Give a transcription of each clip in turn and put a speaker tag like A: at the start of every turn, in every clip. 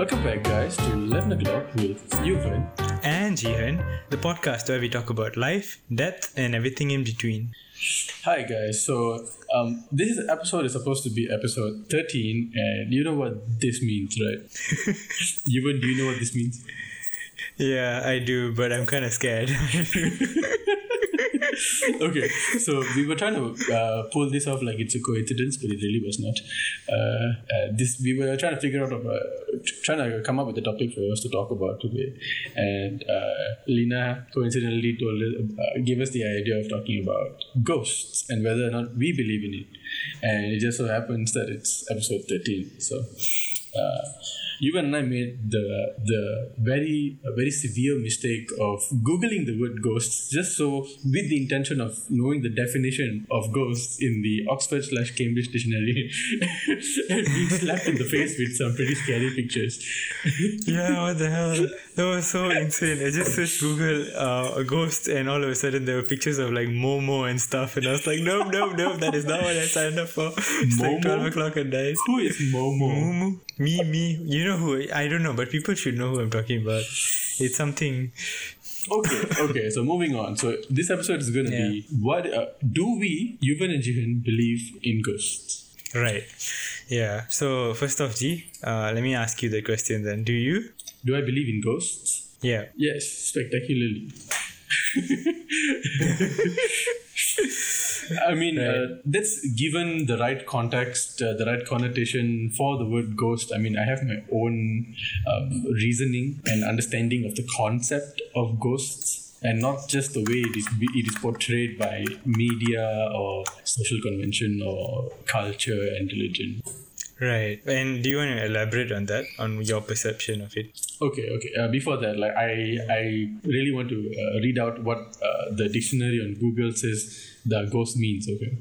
A: Welcome back, guys, to 11 o'clock with Yuvan.
B: and Jihan, the podcast where we talk about life, death, and everything in between.
A: Hi, guys. So, um, this episode is supposed to be episode 13, and you know what this means, right? Yuvan, do you know what this means?
B: Yeah, I do, but I'm kind of scared.
A: okay, so we were trying to uh, pull this off like it's a coincidence, but it really was not. Uh, uh, this we were trying to figure out, uh, trying to come up with a topic for us to talk about today, and uh, Lina coincidentally told us, gave us the idea of talking about ghosts and whether or not we believe in it, and it just so happens that it's episode thirteen. So. Uh, you and I made the the very very severe mistake of googling the word ghosts just so with the intention of knowing the definition of ghosts in the Oxford slash Cambridge dictionary and being slapped in the face with some pretty scary pictures.
B: yeah, what the hell? That was so insane. I just searched Google uh, a ghost, and all of a sudden there were pictures of like Momo and stuff, and I was like, nope, nope, nope, that is not what I signed up for. It's like 12 o'clock at night.
A: Who is Momo?
B: Momo? Me, me. You know who? I don't know, but people should know who I'm talking about. It's something.
A: Okay, okay. So moving on. So this episode is going to be what uh, do we, Yuvan and Jihan, believe in ghosts?
B: Right. Yeah. So, first off, G, uh, let me ask you the question then. Do you?
A: Do I believe in ghosts?
B: Yeah.
A: Yes, spectacularly. I mean, uh, that's given the right context, uh, the right connotation for the word ghost. I mean, I have my own um, reasoning and understanding of the concept of ghosts. And not just the way it is it is portrayed by media or social convention or culture and religion.
B: Right. And do you want to elaborate on that, on your perception of it?
A: Okay, okay. Uh, before that, like I, I really want to uh, read out what uh, the dictionary on Google says the ghost means. Okay,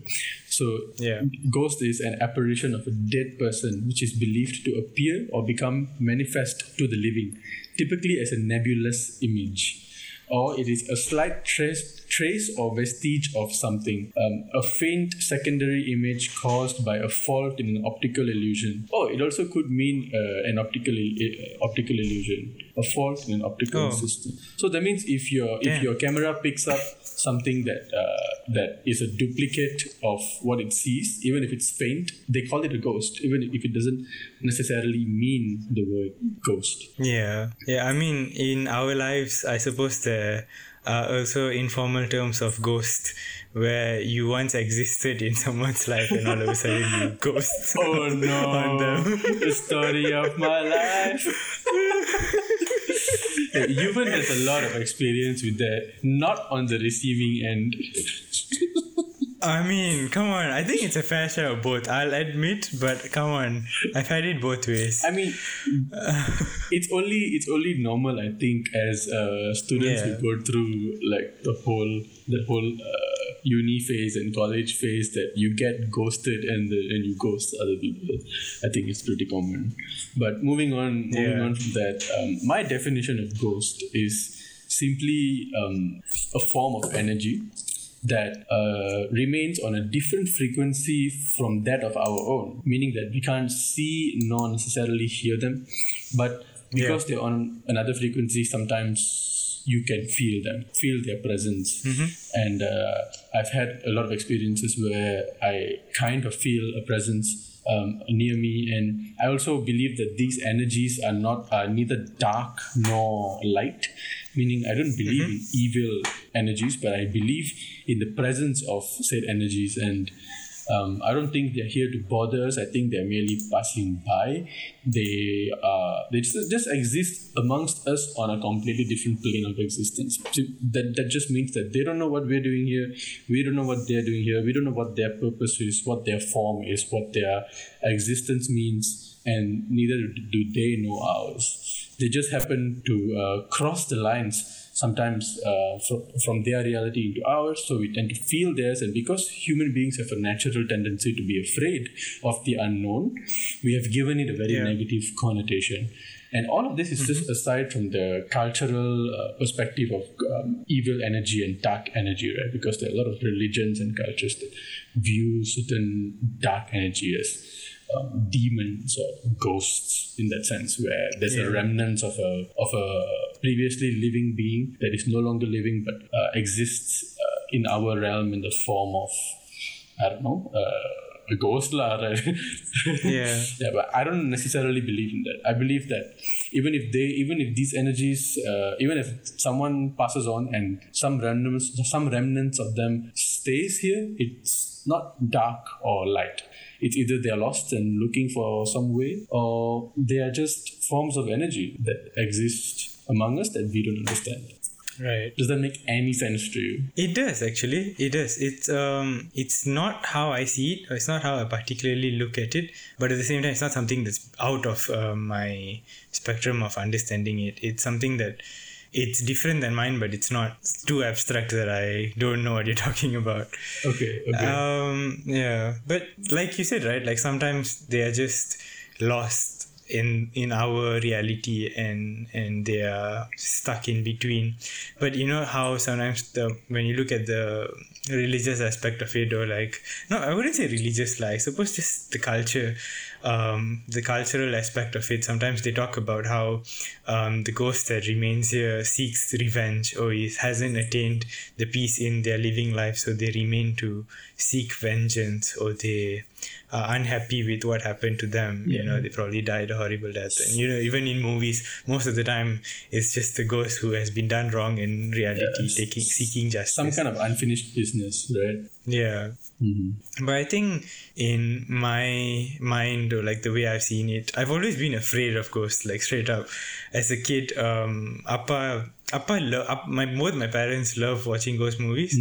A: so
B: Yeah.
A: ghost is an apparition of a dead person which is believed to appear or become manifest to the living, typically as a nebulous image. Or it is a slight trace, trace or vestige of something, um, a faint secondary image caused by a fault in an optical illusion. Oh, it also could mean uh, an optical il- uh, optical illusion, a fault in an optical
B: Oh.
A: system. So that means if your if your camera picks up something that uh, that is a duplicate of what it sees, even if it's faint, they call it a ghost, even if it doesn't necessarily mean the word ghost.
B: Yeah. Yeah. I mean, in our lives, I suppose there are also informal terms of ghost where you once existed in someone's life and all of a sudden you ghost.
A: Oh
B: on
A: no!
B: them.
A: the story of my life. Yuvan has a lot of experience with that, not on the receiving end.
B: I mean, come on. I think it's a fair share of both. I'll admit, but come on. I've had it both ways.
A: I mean, it's only it's only normal. I think as uh, students
B: Yeah.
A: who go through like the whole the whole uh, uni phase and college phase that you get ghosted and the, and you ghost other people. I think it's pretty common. But moving on, moving
B: Yeah.
A: on from that, um, my definition of ghost is simply um, a form of energy that uh, remains on a different frequency from that of our own, meaning that we can't see nor necessarily hear them, but because they're on another frequency, sometimes you can feel them, feel their presence. And uh, I've had a lot of experiences where I kind of feel a presence um, near me, and I also believe that these energies are not are neither dark nor light. Meaning, I don't believe in evil energies, but I believe in the presence of said energies, and um, I don't think they're here to bother us. I think they're merely passing by. They uh, they just, just exist amongst us on a completely different plane of existence. So that that just means that they don't know what we're doing here. We don't know what they're doing here. We don't know what their purpose is, what their form is, what their existence means, and neither do they know ours. They just happen to uh, cross the lines sometimes uh, fr- from their reality into ours. So we tend to feel theirs, and because human beings have a natural tendency to be afraid of the unknown, we have given it a very
B: Yeah.
A: negative connotation. And all of this is just aside from the cultural uh, perspective of um, evil energy and dark energy, right? Because there are a lot of religions and cultures that view certain dark energy as um, demons or ghosts in that sense, where there's a remnants of a of a previously living being that is no longer living but uh, exists uh, in our realm in the form of I don't know. Uh, a ghost lah, right?
B: Yeah.
A: yeah, but I don't necessarily believe in that. I believe that even if they, even if these energies, uh, even if someone passes on and some remnants, some remnants of them stays here, it's not dark or light. It's either they are lost and looking for some way, or they are just forms of energy that exist among us that we don't understand.
B: Right.
A: Does that make any sense to you?
B: It does actually. It does. It's um it's not how I see it, or it's not how I particularly look at it, but at the same time it's not something that's out of uh, my spectrum of understanding it. It's something that it's different than mine, but it's not too abstract that I don't know what you're talking about.
A: Okay. Okay.
B: Um yeah. But like you said, right, like sometimes they are just lost in in our reality and and they are stuck in between. But you know how sometimes the when you look at the religious aspect of it or like no i wouldn't say religious like suppose just the culture um, the cultural aspect of it. Sometimes they talk about how um, the ghost that remains here seeks revenge or is, hasn't attained the peace in their living life so they remain to seek vengeance or they are unhappy with what happened to them you know they probably died a horrible death and you know even in movies most of the time it's just the ghost who has been done wrong in reality
A: Yes.
B: taking seeking justice
A: some kind of unfinished business, right?
B: yeah
A: Mm-hmm.
B: but I think in my mind or like the way I've seen it, I've always been afraid of ghosts, like straight up. As a kid, um, Appa, Up, my both my parents love watching ghost movies,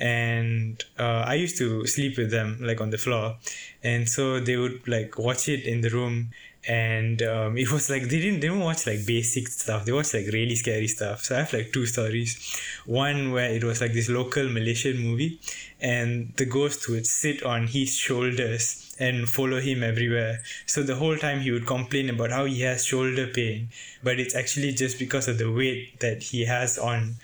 B: and uh, I used to sleep with them like on the floor, and so they would like watch it in the room. And um, it was like they didn't they didn't watch like basic stuff. They watched like really scary stuff. So I have like two stories. One where it was like this local Malaysian movie, and the ghost would sit on his shoulders and follow him everywhere. So the whole time he would complain about how he has shoulder pain, but it's actually just because of the weight that he has on.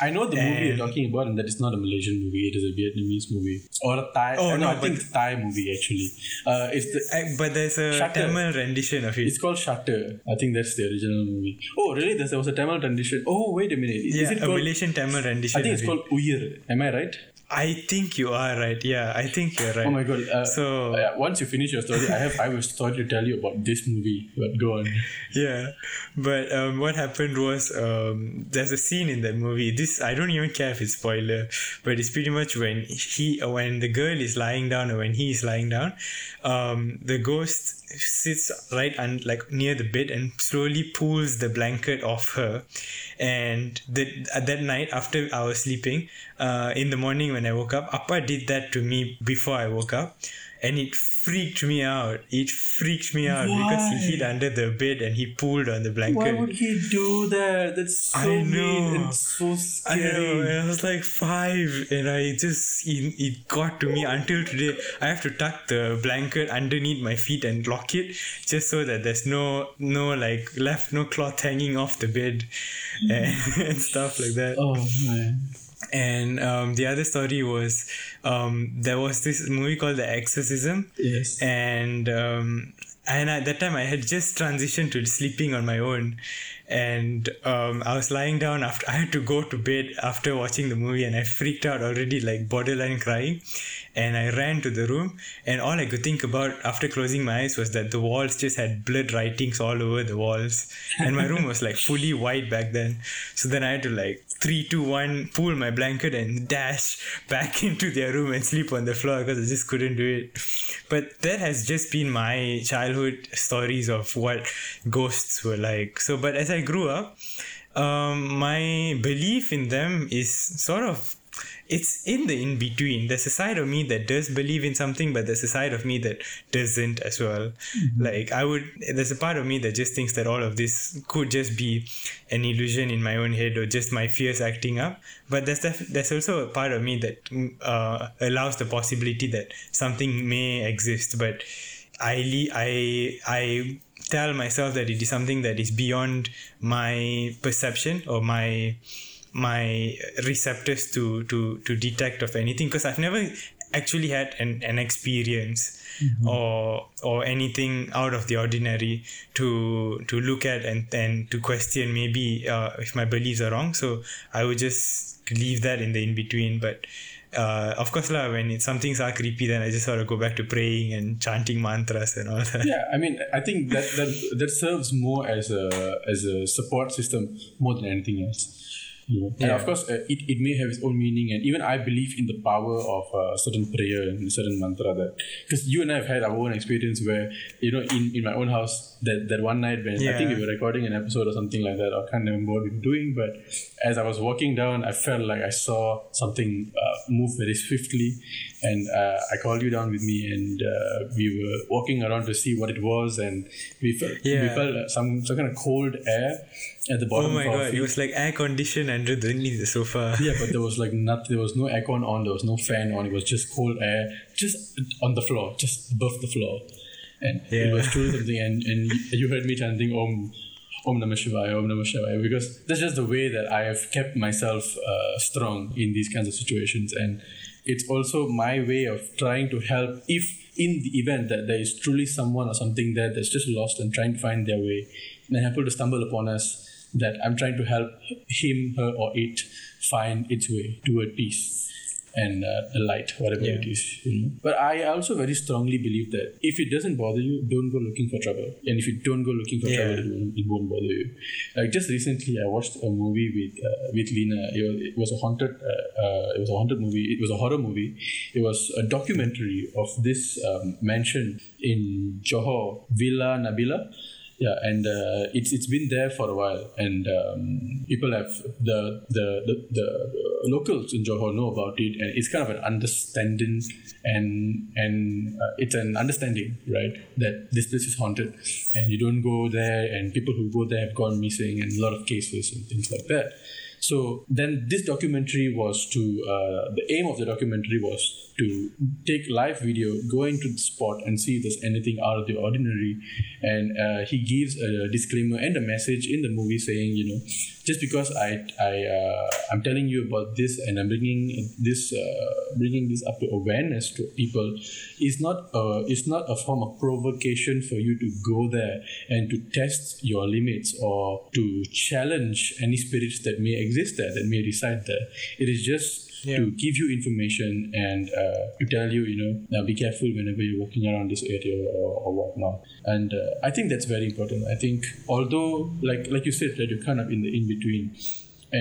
A: I know the movie you're talking about, and that is not a Malaysian movie. It is a Vietnamese movie or a Thai.
B: Oh,
A: uh, no, I think it's Thai movie actually. Uh, it's the
B: I- But there's a
A: Shutter.
B: Tamil rendition of it.
A: it's called Shutter. I think that's the original movie. Oh, really? There was a Tamil rendition. Oh, wait a minute. Is
B: yeah,
A: it
B: a
A: called?
B: Malaysian Tamil rendition.
A: I think it's
B: it.
A: called Uyir. Am I right?
B: I think you are right. Yeah, I think you're right.
A: Oh my god. Uh,
B: So-
A: uh, once you finish your story, I have I have a story to tell you about this movie. But go on.
B: yeah but um, what happened was um, there's a scene in that movie this i don't even care if it's spoiler but it's pretty much when he when the girl is lying down or when he is lying down um, the ghost sits right un, like near the bed and slowly pulls the blanket off her and that that night after i was sleeping uh, in the morning when i woke up appa did that to me before i woke up and it freaked me out. It freaked me out because he
A: Why?
B: hid under the bed and he pulled on the blanket.
A: Why would he do that? That's so
B: I
A: mean
B: know.
A: and so
B: I
A: scary.
B: know, and I was like five, and I just it, it got to me until today. I have to tuck the blanket underneath my feet and lock it, just so that there's no no like left no cloth hanging off the bed, and, and stuff like that.
A: Oh man.
B: And um, the other story was um, there was this movie called The Exorcism,
A: Yes.
B: and um, and at that time I had just transitioned to sleeping on my own, and um, I was lying down after I had to go to bed after watching the movie, and I freaked out already, like borderline crying, and I ran to the room, and all I could think about after closing my eyes was that the walls just had blood writings all over the walls, and my room was like fully white back then, so then I had to like three, two, one, pull my blanket and dash back into their room and sleep on the floor because I just couldn't do it. But that has just been my childhood stories of what ghosts were like. So, but as I grew up, um, my belief in them is sort of it's in the in between. There's a side of me that does believe in something, but there's a side of me that doesn't as well. Like I would, there's a part of me that just thinks that all of this could just be an illusion in my own head or just my fears acting up. But there's def- there's also a part of me that uh, allows the possibility that something may exist, but I le- I I tell myself that it is something that is beyond my perception or my my receptors to to to detect of anything because I've never actually had an, an experience or or anything out of the ordinary to to look at and and to question maybe uh, if my beliefs are wrong. So I would just leave that in the in between. But uh, of course, lah, when it, some things are creepy, then I just sort of go back to praying and chanting mantras and all that.
A: Yeah, I mean, I think that that, that serves more as a as a support system more than anything else. Know? And of course, uh, it, it may have its own meaning, and even I believe in the power of a certain prayer and a certain mantra. That because you and I have had our own experience where you know in, in my own house that, that one night when I think we were recording an episode or something like that. I can't remember what we were doing, but as I was walking down, I felt like I saw something uh, move very swiftly, and uh, I called you down with me, and uh, we were walking around to see what it was, and we felt we felt uh, some some kind of cold air at the bottom. Oh my
B: god! It was like air conditioned underneath the sofa.
A: Yeah, but there was like nothing. There was no aircon on. There was no fan on. It was just cold air, just on the floor, just above the floor, and it was truly something. And and you heard me chanting Om, Om Namah Shivaya, Om Namah Shivaya, because that's just the way that I have kept myself uh, strong in these kinds of situations, and it's also my way of trying to help. If in the event that there is truly someone or something there that's just lost and trying to find their way, and happen to stumble upon us that I'm trying to help him, her, or it find its way toward peace and uh, the light, whatever
B: Yeah.
A: it is. You know? But I also very strongly believe that if it doesn't bother you, don't go looking for trouble. And if you don't go looking for
B: Yeah.
A: trouble, it won't, it won't bother you. Like just recently, I watched a movie with uh, with Lena. It was, it was a haunted. Uh, uh, it was a haunted movie. It was a horror movie. It was a documentary of this um, mansion in Johor, Villa Nabila. Yeah, and uh, it's it's been there for a while, and um, people have the the, the the locals in Johor know about it, and it's kind of an understanding, and and uh, it's an understanding, right, that this place is haunted, and you don't go there, and people who go there have gone missing, and a lot of cases and things like that. So then this documentary was to uh, the aim of the documentary was to take live video, go into the spot and see if there's anything out of the ordinary. And uh, he gives a disclaimer and a message in the movie saying, you know, just because I I uh, I'm telling you about this and I'm bringing this uh, bringing this up to awareness to people is not a, is not a form of provocation for you to go there and to test your limits or to challenge any spirits that may exist there that may reside there. It is just
B: Yeah.
A: to give you information and uh, to tell you, you know, now be careful whenever you're walking around this area or, or whatnot. And uh, I think that's very important. I think although, like like you said, that you're kind of in the in between,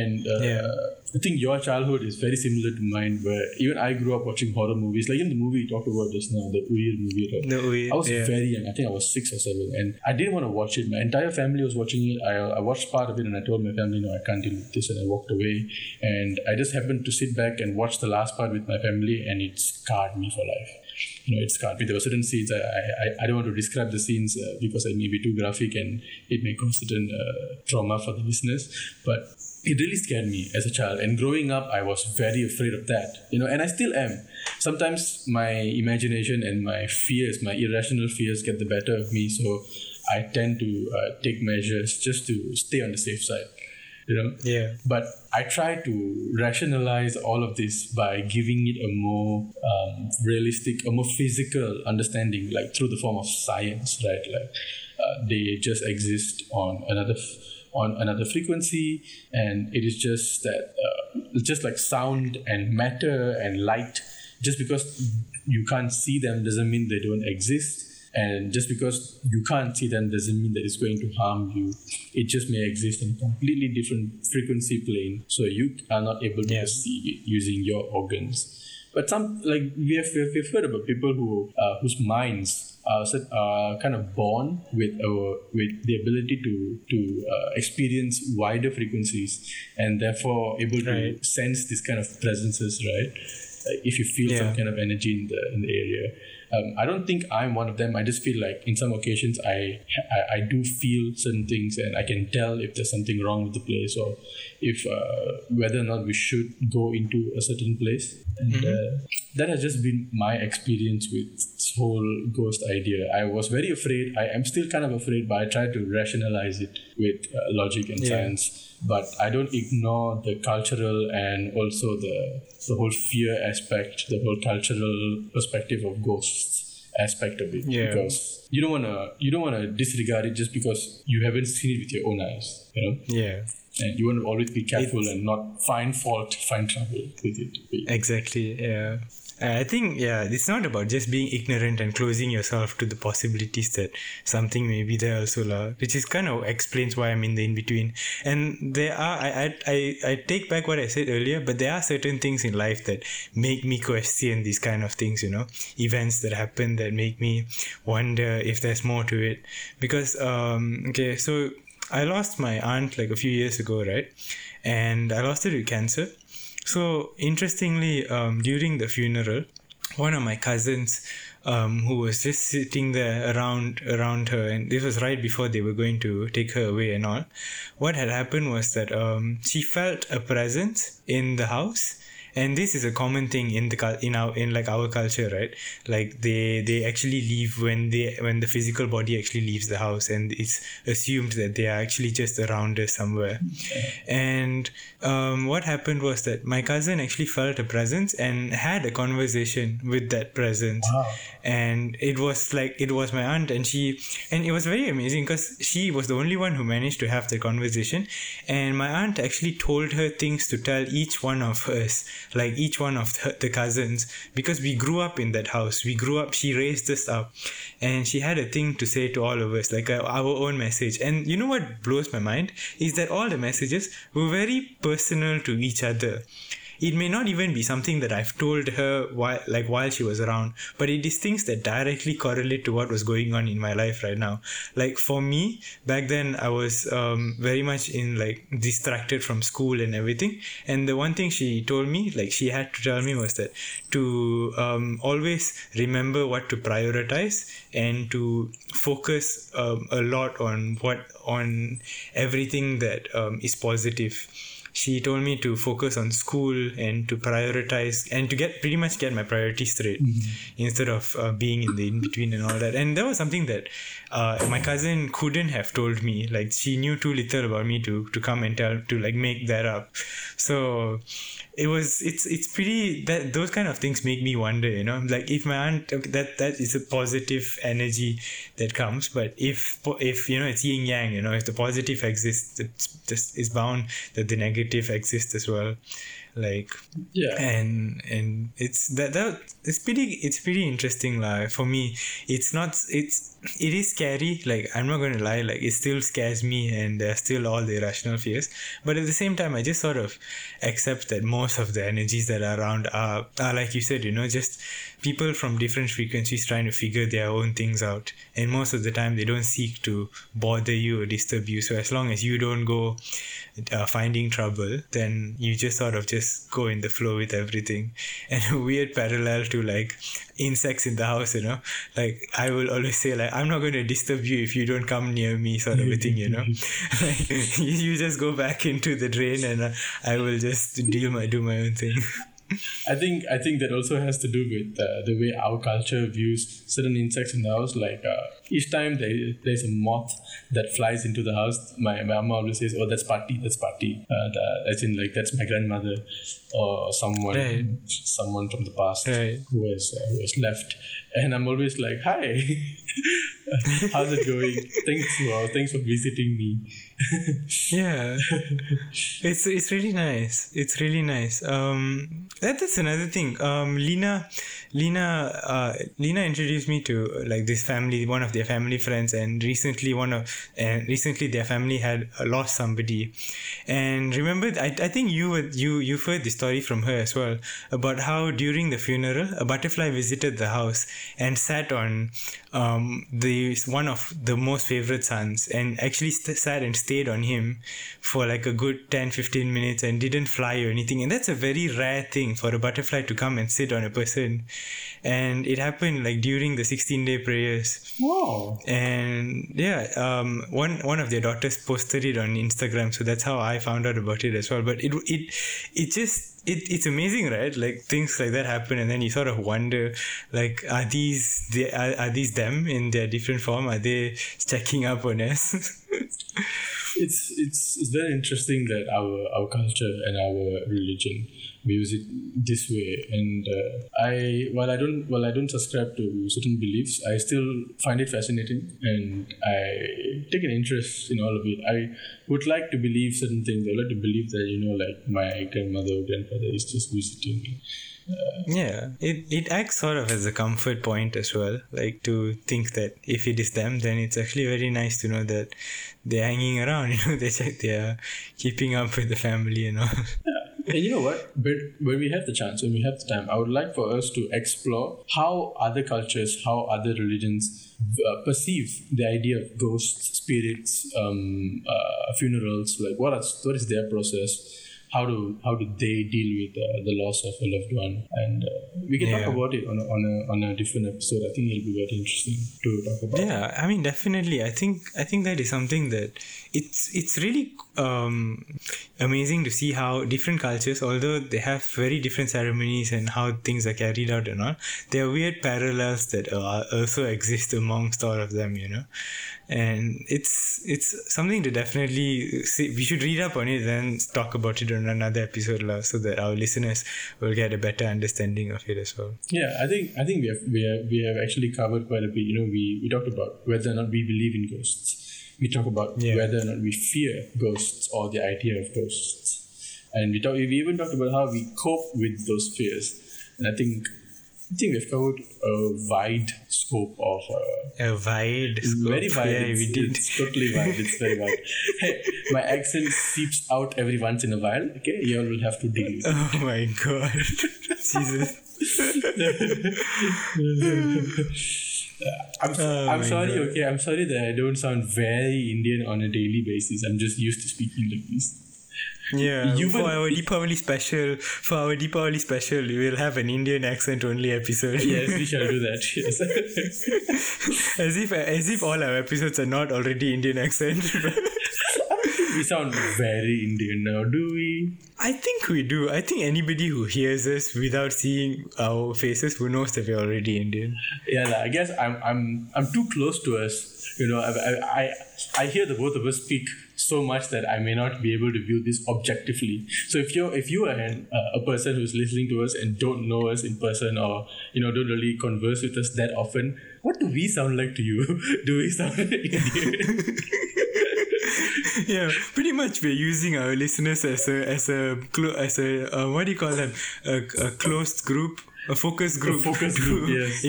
A: and uh,
B: Yeah.
A: I think your childhood is very similar to mine, where even I grew up watching horror movies. Like in the movie you talked about just now, the weird movie. Right?
B: No, we,
A: I was
B: yeah.
A: very young. I think I was six or seven, and I didn't want to watch it. My entire family was watching it. I, I watched part of it, and I told my family, "No, I can't deal with this," and I walked away. And I just happened to sit back and watch the last part with my family, and it scarred me for life. You know, it scarred me. There were certain scenes I I, I don't want to describe the scenes uh, because it may be too graphic and it may cause certain uh, trauma for the listeners, but it really scared me as a child and growing up i was very afraid of that you know and i still am sometimes my imagination and my fears my irrational fears get the better of me so i tend to uh, take measures just to stay on the safe side you know
B: Yeah.
A: but I try to rationalize all of this by giving it a more um, realistic, a more physical understanding, like through the form of science, right? Like uh, they just exist on another f- on another frequency, and it is just that, uh, just like sound and matter and light. Just because you can't see them doesn't mean they don't exist. And just because you can't see them doesn't mean that it's going to harm you. It just may exist in a completely different frequency plane, so you are not able to see it using your organs. But some like we have we've we've heard about people who uh, whose minds are, set, are kind of born with uh, with the ability to to uh, experience wider frequencies and therefore able to
B: Right.
A: sense this kind of presences, right? Uh, if you feel some kind of energy in the in the area. Um, I don't think I'm one of them. I just feel like in some occasions I, I I do feel certain things and I can tell if there's something wrong with the place or if uh, whether or not we should go into a certain place. And uh, that has just been my experience with this whole ghost idea. I was very afraid. I am still kind of afraid, but I try to rationalize it with uh, logic and science. But I don't ignore the cultural and also the the whole fear aspect, the whole cultural perspective of ghosts aspect of it
B: Yeah.
A: because you don't want to you don't want to disregard it just because you haven't seen it with your own eyes you know
B: Yeah.
A: and you want to always be careful and not find fault find trouble with it
B: Exactly. Yeah. I think yeah, it's not about just being ignorant and closing yourself to the possibilities that something may be there also lah, which is kind of explains why I'm in the in between. And there are I, I I I take back what I said earlier, but there are certain things in life that make me question these kind of things. You know, events that happen that make me wonder if there's more to it. Because um okay, so I lost my aunt like a few years ago, right? And I lost her to cancer. So interestingly, um, during the funeral, one of my cousins, um, who was just sitting there around around her, and this was right before they were going to take her away and all. What had happened was that um, she felt a presence in the house, and this is a common thing in the in our in like our culture, right? Like they they actually leave when they when the physical body actually leaves the house, and it's assumed that they are actually just around us somewhere. And um, what happened was that my cousin actually felt a presence and had a conversation with that presence. And it was like, it was my aunt, and she, and it was very amazing because she was the only one who managed to have the conversation. And my aunt actually told her things to tell each one of us, like each one of the, the cousins, because we grew up in that house. We grew up, she raised us up, and she had a thing to say to all of us, like uh, our own message. And you know what blows my mind is that all the messages were very personal to each other. It may not even be something that I've told her while, like while she was around, but it is things that directly correlate to what was going on in my life right now. Like for me, back then I was um, very much in like distracted from school and everything. And the one thing she told me, like she had to tell me, was that to um, always remember what to prioritize and to focus um, a lot on what on everything that um, is positive she told me to focus on school and to prioritize and to get pretty much get my priorities straight instead of uh, being in the in between and all that. And that was something that uh, my cousin couldn't have told me. Like she knew too little about me to to come and tell to like make that up. So it was it's it's pretty that those kind of things make me wonder you know? Like if my aunt that that is a positive energy that comes but if if you know it's yin yang you know if the positive exists it's just is bound that the negative exists as well like
A: yeah.
B: and and it's that that it's pretty it's pretty interesting like for me it's not it's it is scary. Like i'm not to lie like it still scares me and there's still all the irrational fears. But at the same time i just sort of accept that most of the energies that are around are, are like you said you know just people from different frequencies trying to figure their own things out. And most of the time they don't seek to bother you or disturb you. So as long as you don't go uh, finding trouble then you just sort of just go in the flow with everything. And a weird parallel to like insects in the house you know? Like i will always say like i'm not going to disturb you if you don't come near me sort of a thing you know? Like you, just go back into the drain and uh, i will just deal my do my own thing
A: I think I think that also has to do with uh, the way our culture views certain insects in the house. Like uh, each time there, there's a moth that flies into the house, my, my mama always says, "Oh, that's paati, that's paati." Uh, that, as in, like that's my grandmother or someone,
B: Right.
A: someone from the past
B: Right.
A: who has uh, who has left. And I'm always like, "Hi, how's it going? Thanks for thanks for visiting me."
B: yeah. It's it's really nice. It's really nice. Um that, that's another thing. Um lena lena uh lena introduced me to like this family one of their family friends and recently one of and recently their family had uh, lost somebody. And remember I, I think you were you you've heard the story from her as well about how during the funeral a butterfly visited the house and sat on um the one of the most favorite sons and actually st- sat and stayed on him for like a good 10 15 minutes and didn't fly or anything. And that's a very rare thing for a butterfly to come and sit on a person. And it happened like during the 16 day prayers.
A: Wow.
B: and yeah um one one of their daughters posted it on instagram. So that's how i found out about it as well. But it it it just it, it's amazing right? Like things like that happen and then you sort of wonder like are these the are, are these them in their different form? Are they checking up on us
A: It's it's it's very interesting that our our culture and our religion we use it this way. And uh, I while I don't while I don't subscribe to certain beliefs, I still find it fascinating and I take an interest in all of it. I would like to believe certain things. I would like to believe that you know, like my grandmother or grandfather is just visiting me.
B: Yeah it, it acts sort of as a comfort point as well like to think that if it is them then it's actually very nice to know that they're hanging around you know they check they're keeping up with the family and all yeah.
A: And you know what? But when we have the chance, when we have the time, I would like for us to explore how other cultures, how other religions uh, perceive the idea of ghosts, spirits, um, uh, funerals. Like, what is what is their process? How do how do they deal with uh, the loss of a loved one? And uh, we can
B: Yeah.
A: talk about it on a, on a on a different episode. I think it'll be very interesting to talk about.
B: yeah i mean definitely i think i think that is something that it's it's really um amazing to see how different cultures although they have very different ceremonies and how things are carried out and all there are weird parallels that uh, also exist amongst all of them you know and it's it's something to definitely see we should read up on it and talk about it on another episode lah, so that our listeners will get a better understanding of it as well
A: Yeah, I think I think we have we have we have actually covered quite a bit. You know, we, we talked about whether or not we believe in ghosts. We talk about
B: Yeah.
A: whether or not we fear ghosts or the idea of ghosts, and we talk. We even talked about how we cope with those fears. And I think I think we've covered a wide scope of. Uh,
B: a wide scope.
A: very wide.
B: yeah
A: it's,
B: we did
A: it's totally wide. It's very wide. Hey, my accent seeps out every once in a while. Okay, you all will have to deal with. it.
B: Oh my god. Jesus.
A: I'm,
B: Oh
A: I'm sorry,
B: God.
A: okay. I'm sorry that I don't sound very Indian on a daily basis. I'm just used to speaking like this.
B: Yeah,
A: You
B: for
A: will-
B: our Deepavali special, for our Deepavali special, we will have an Indian accent only episode.
A: Yes, we shall do that. Yes.
B: as if as if all our episodes are not already Indian accent.
A: we sound very Indian now, do we?
B: I think we do. I think anybody who hears us without seeing our faces who knows that we're already Indian.
A: Yeah, lah, I guess I'm I'm I'm too close to us. You know, I, I I I hear the both of us speak so much that I may not be able to view this objectively. So if you're if you are an, uh, a person who's listening to us and don't know us in person or you know don't really converse with us that often, what do we sound like to you? do we sound Indian?
B: yeah, pretty much we're using our listeners as a as a clo- as a uh, what do you call them a, a closed group. A focus group, a
A: focus
B: to,
A: group, yes.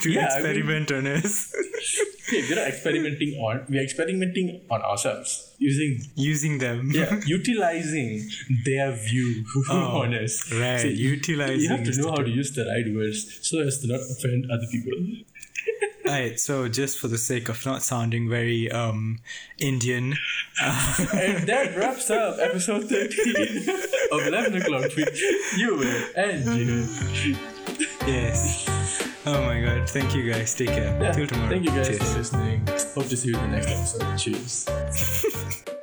B: to
A: Yeah, I mean-
B: experiment on us.
A: Yeah, we're not experimenting on we're experimenting on ourselves using
B: using them.
A: yeah utilizing their view on us.
B: right,
A: So
B: utilizing
A: You have to know how to use the right words so as to not offend other people.
B: Right, so just for the sake of not sounding very um Indian, uh,
A: and that wraps up episode 13 of 11 o'clock with Yuvan and Jihan.
B: yes. Oh my god, thank you guys. Take care.
A: Yeah,
B: Till tomorrow.
A: thank you guys
B: Cheers.
A: for listening. Hope to see you in the next episode. Cheers.